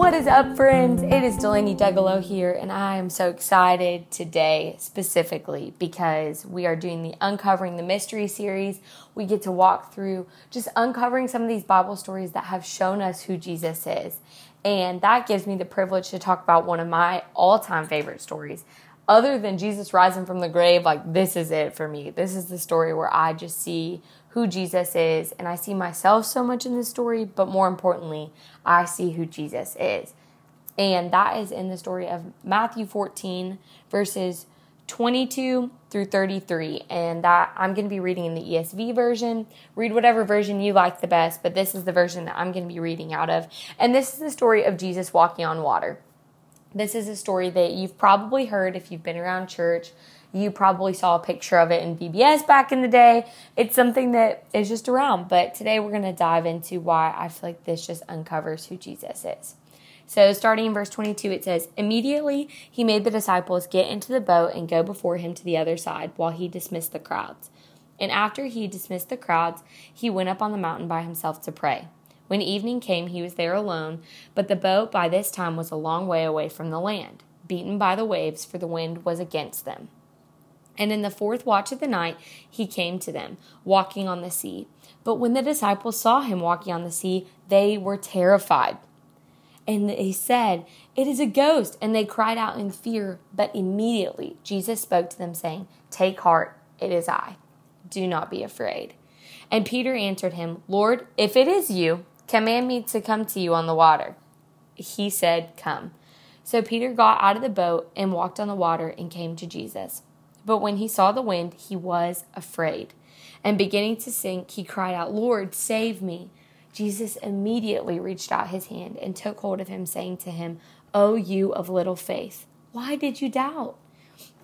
What is up, friends? It is Delaney Degalo here, and I am so excited today, specifically because we are doing the Uncovering the Mystery series. We get to walk through just uncovering some of these Bible stories that have shown us who Jesus is. And that gives me the privilege to talk about one of my all time favorite stories. Other than Jesus rising from the grave, like this is it for me. This is the story where I just see who Jesus is, and I see myself so much in this story, but more importantly, I see who Jesus is. And that is in the story of Matthew 14, verses 22 through 33. And that I'm going to be reading in the ESV version. Read whatever version you like the best, but this is the version that I'm going to be reading out of. And this is the story of Jesus walking on water. This is a story that you've probably heard if you've been around church. You probably saw a picture of it in VBS back in the day. It's something that is just around. But today we're going to dive into why I feel like this just uncovers who Jesus is. So, starting in verse 22, it says, Immediately he made the disciples get into the boat and go before him to the other side while he dismissed the crowds. And after he dismissed the crowds, he went up on the mountain by himself to pray. When evening came, he was there alone, but the boat by this time was a long way away from the land, beaten by the waves, for the wind was against them. And in the fourth watch of the night, he came to them, walking on the sea. But when the disciples saw him walking on the sea, they were terrified. And they said, It is a ghost. And they cried out in fear. But immediately Jesus spoke to them, saying, Take heart, it is I. Do not be afraid. And Peter answered him, Lord, if it is you, command me to come to you on the water. He said, Come. So Peter got out of the boat and walked on the water and came to Jesus. But when he saw the wind, he was afraid. And beginning to sink, he cried out, Lord, save me. Jesus immediately reached out his hand and took hold of him, saying to him, O you of little faith, why did you doubt?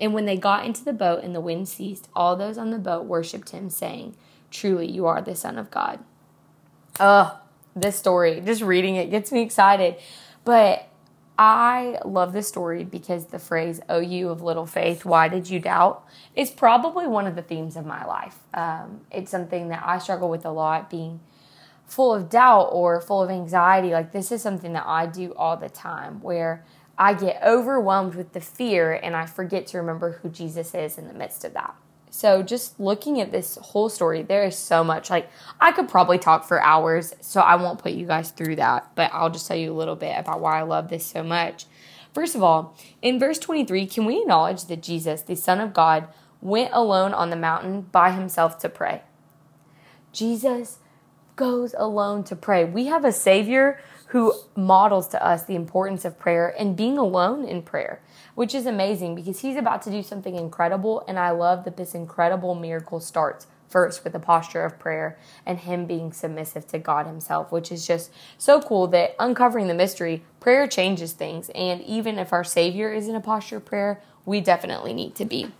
And when they got into the boat and the wind ceased, all those on the boat worshipped him, saying, Truly, you are the Son of God. Ugh, this story, just reading it gets me excited. But I love this story because the phrase, Oh, you of little faith, why did you doubt? is probably one of the themes of my life. Um, it's something that I struggle with a lot, being full of doubt or full of anxiety. Like, this is something that I do all the time where I get overwhelmed with the fear and I forget to remember who Jesus is in the midst of that. So, just looking at this whole story, there is so much. Like, I could probably talk for hours, so I won't put you guys through that, but I'll just tell you a little bit about why I love this so much. First of all, in verse 23, can we acknowledge that Jesus, the Son of God, went alone on the mountain by himself to pray? Jesus goes alone to pray. We have a Savior who models to us the importance of prayer and being alone in prayer, which is amazing because he's about to do something incredible. And I love that this incredible miracle starts first with a posture of prayer and him being submissive to God himself, which is just so cool that uncovering the mystery, prayer changes things. And even if our Savior is in a posture of prayer, we definitely need to be.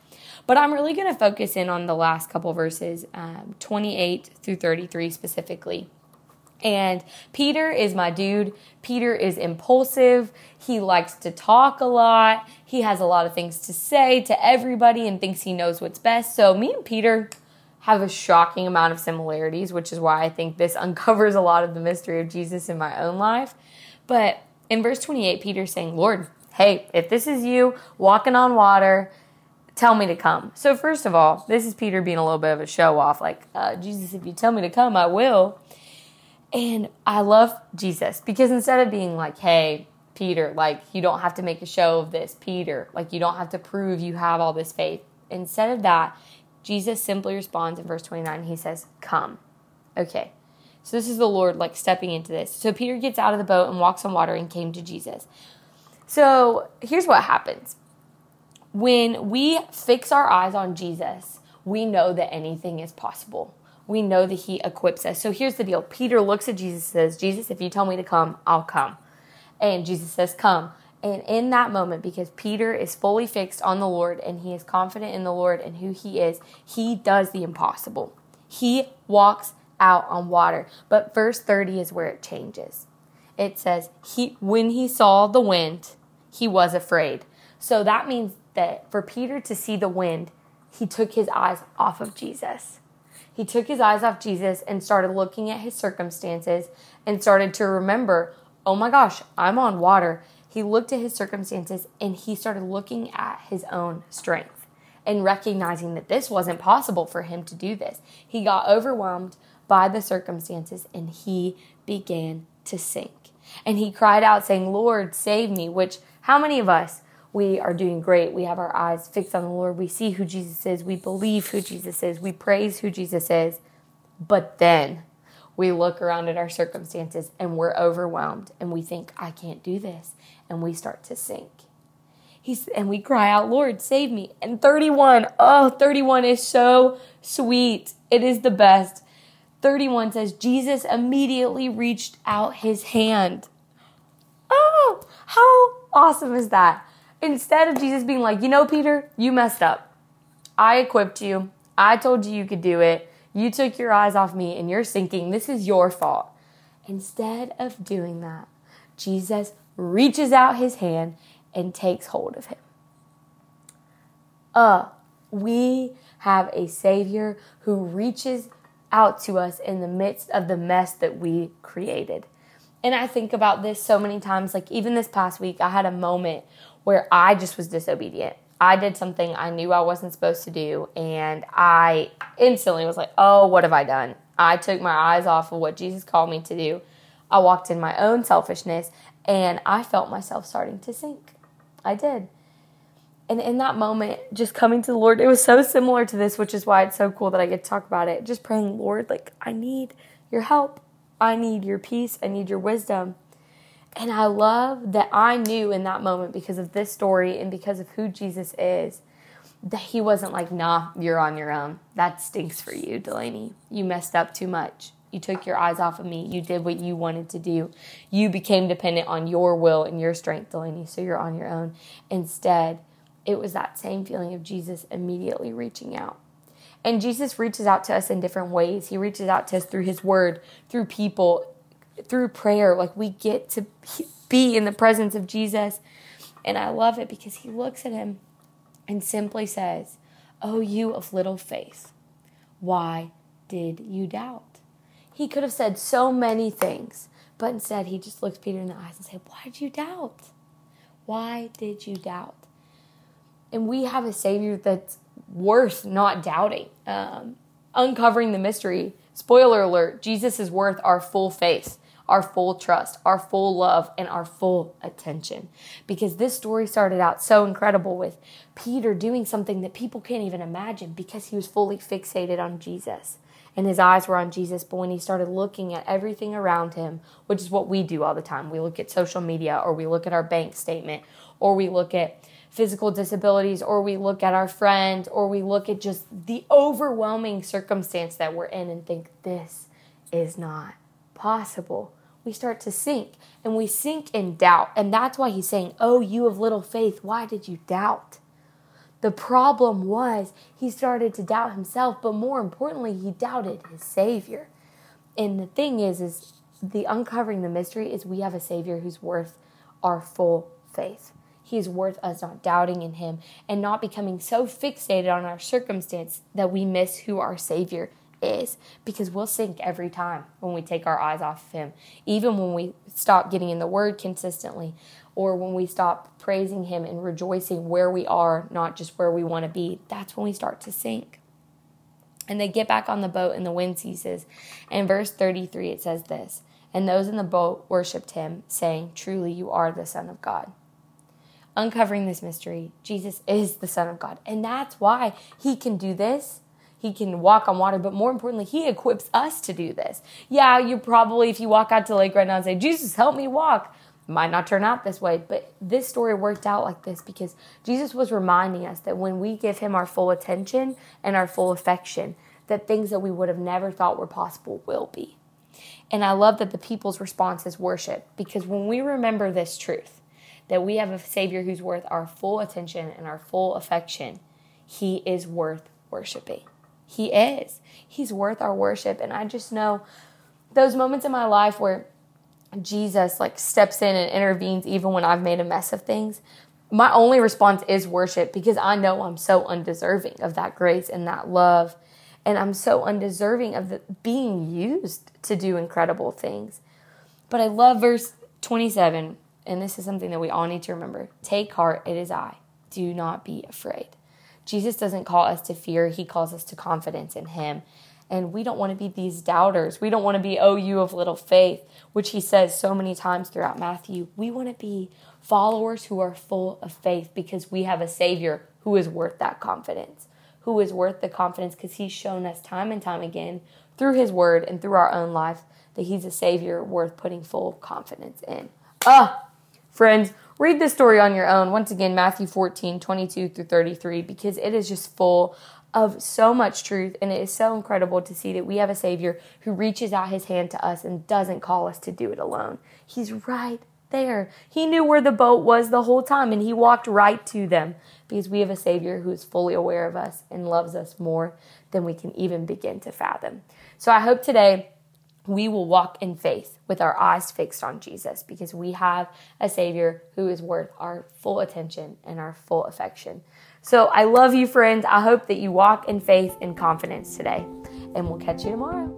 But I'm really going to focus in on the last couple verses, um, 28 through 33 specifically. And Peter is my dude. Peter is impulsive. He likes to talk a lot. He has a lot of things to say to everybody and thinks he knows what's best. So, me and Peter have a shocking amount of similarities, which is why I think this uncovers a lot of the mystery of Jesus in my own life. But in verse 28, Peter's saying, Lord, hey, if this is you walking on water, tell me to come. So, first of all, this is Peter being a little bit of a show off, like, uh, Jesus, if you tell me to come, I will. And I love Jesus because instead of being like, hey, Peter, like, you don't have to make a show of this, Peter, like, you don't have to prove you have all this faith. Instead of that, Jesus simply responds in verse 29. He says, Come. Okay. So this is the Lord like stepping into this. So Peter gets out of the boat and walks on water and came to Jesus. So here's what happens when we fix our eyes on Jesus, we know that anything is possible we know that he equips us. So here's the deal Peter looks at Jesus and says, Jesus, if you tell me to come, I'll come. And Jesus says, Come. And in that moment, because Peter is fully fixed on the Lord and he is confident in the Lord and who he is, he does the impossible. He walks out on water. But verse 30 is where it changes. It says, he, when he saw the wind, he was afraid. So that means that for Peter to see the wind, he took his eyes off of Jesus. He took his eyes off Jesus and started looking at his circumstances and started to remember, oh my gosh, I'm on water. He looked at his circumstances and he started looking at his own strength and recognizing that this wasn't possible for him to do this. He got overwhelmed by the circumstances and he began to sink. And he cried out, saying, Lord, save me. Which, how many of us, we are doing great. We have our eyes fixed on the Lord. We see who Jesus is. We believe who Jesus is. We praise who Jesus is. But then we look around at our circumstances and we're overwhelmed and we think, I can't do this. And we start to sink. He's, and we cry out, Lord, save me. And 31, oh, 31 is so sweet. It is the best. 31 says, Jesus immediately reached out his hand. Oh, how awesome is that? Instead of Jesus being like, you know, Peter, you messed up. I equipped you. I told you you could do it. You took your eyes off me and you're sinking. This is your fault. Instead of doing that, Jesus reaches out his hand and takes hold of him. Uh, we have a Savior who reaches out to us in the midst of the mess that we created. And I think about this so many times. Like, even this past week, I had a moment where I just was disobedient. I did something I knew I wasn't supposed to do, and I instantly was like, oh, what have I done? I took my eyes off of what Jesus called me to do. I walked in my own selfishness, and I felt myself starting to sink. I did. And in that moment, just coming to the Lord, it was so similar to this, which is why it's so cool that I get to talk about it. Just praying, Lord, like, I need your help. I need your peace. I need your wisdom. And I love that I knew in that moment because of this story and because of who Jesus is that he wasn't like, nah, you're on your own. That stinks for you, Delaney. You messed up too much. You took your eyes off of me. You did what you wanted to do. You became dependent on your will and your strength, Delaney, so you're on your own. Instead, it was that same feeling of Jesus immediately reaching out. And Jesus reaches out to us in different ways. He reaches out to us through his word, through people, through prayer, like we get to be in the presence of Jesus. And I love it because he looks at him and simply says, Oh, you of little faith, why did you doubt? He could have said so many things, but instead he just looks Peter in the eyes and said, Why did you doubt? Why did you doubt? And we have a Savior that's worth not doubting. Um, uncovering the mystery. Spoiler alert Jesus is worth our full faith our full trust, our full love, and our full attention. Because this story started out so incredible with Peter doing something that people can't even imagine because he was fully fixated on Jesus and his eyes were on Jesus. But when he started looking at everything around him, which is what we do all the time, we look at social media or we look at our bank statement or we look at physical disabilities or we look at our friend or we look at just the overwhelming circumstance that we're in and think this is not possible we start to sink and we sink in doubt. And that's why he's saying, Oh, you of little faith, why did you doubt? The problem was he started to doubt himself, but more importantly, he doubted his Savior. And the thing is, is the uncovering the mystery is we have a Savior who's worth our full faith. He is worth us not doubting in him and not becoming so fixated on our circumstance that we miss who our Savior is because we'll sink every time when we take our eyes off of Him. Even when we stop getting in the Word consistently, or when we stop praising Him and rejoicing where we are, not just where we want to be, that's when we start to sink. And they get back on the boat and the wind ceases. And verse 33 it says this And those in the boat worshipped Him, saying, Truly you are the Son of God. Uncovering this mystery, Jesus is the Son of God. And that's why He can do this he can walk on water, but more importantly, he equips us to do this. Yeah, you probably, if you walk out to the lake right now and say, Jesus, help me walk, might not turn out this way, but this story worked out like this because Jesus was reminding us that when we give him our full attention and our full affection, that things that we would have never thought were possible will be. And I love that the people's response is worship because when we remember this truth, that we have a Savior who's worth our full attention and our full affection, He is worth worshiping. He is. He's worth our worship. And I just know those moments in my life where Jesus like steps in and intervenes even when I've made a mess of things. My only response is worship because I know I'm so undeserving of that grace and that love. And I'm so undeserving of the, being used to do incredible things. But I love verse 27, and this is something that we all need to remember. Take heart, it is I. Do not be afraid. Jesus doesn't call us to fear, he calls us to confidence in him. And we don't want to be these doubters. We don't want to be, oh, you of little faith, which he says so many times throughout Matthew. We want to be followers who are full of faith because we have a Savior who is worth that confidence, who is worth the confidence because he's shown us time and time again through his word and through our own life that he's a Savior worth putting full confidence in. Ah, friends, read this story on your own. Once again, Matthew 14, 22 through 33, because it is just full of so much truth. And it is so incredible to see that we have a Savior who reaches out his hand to us and doesn't call us to do it alone. He's right there. He knew where the boat was the whole time and he walked right to them because we have a Savior who is fully aware of us and loves us more than we can even begin to fathom. So I hope today we will walk in faith with our eyes fixed on Jesus because we have a Savior who is worth our full attention and our full affection. So I love you, friends. I hope that you walk in faith and confidence today, and we'll catch you tomorrow.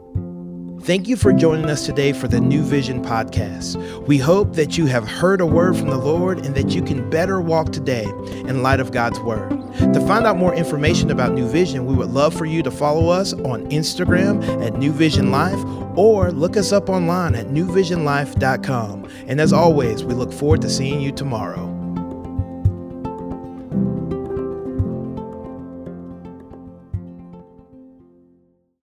Thank you for joining us today for the New Vision podcast. We hope that you have heard a word from the Lord and that you can better walk today in light of God's word. To find out more information about New Vision, we would love for you to follow us on Instagram at New Vision Life or look us up online at newvisionlife.com. And as always, we look forward to seeing you tomorrow.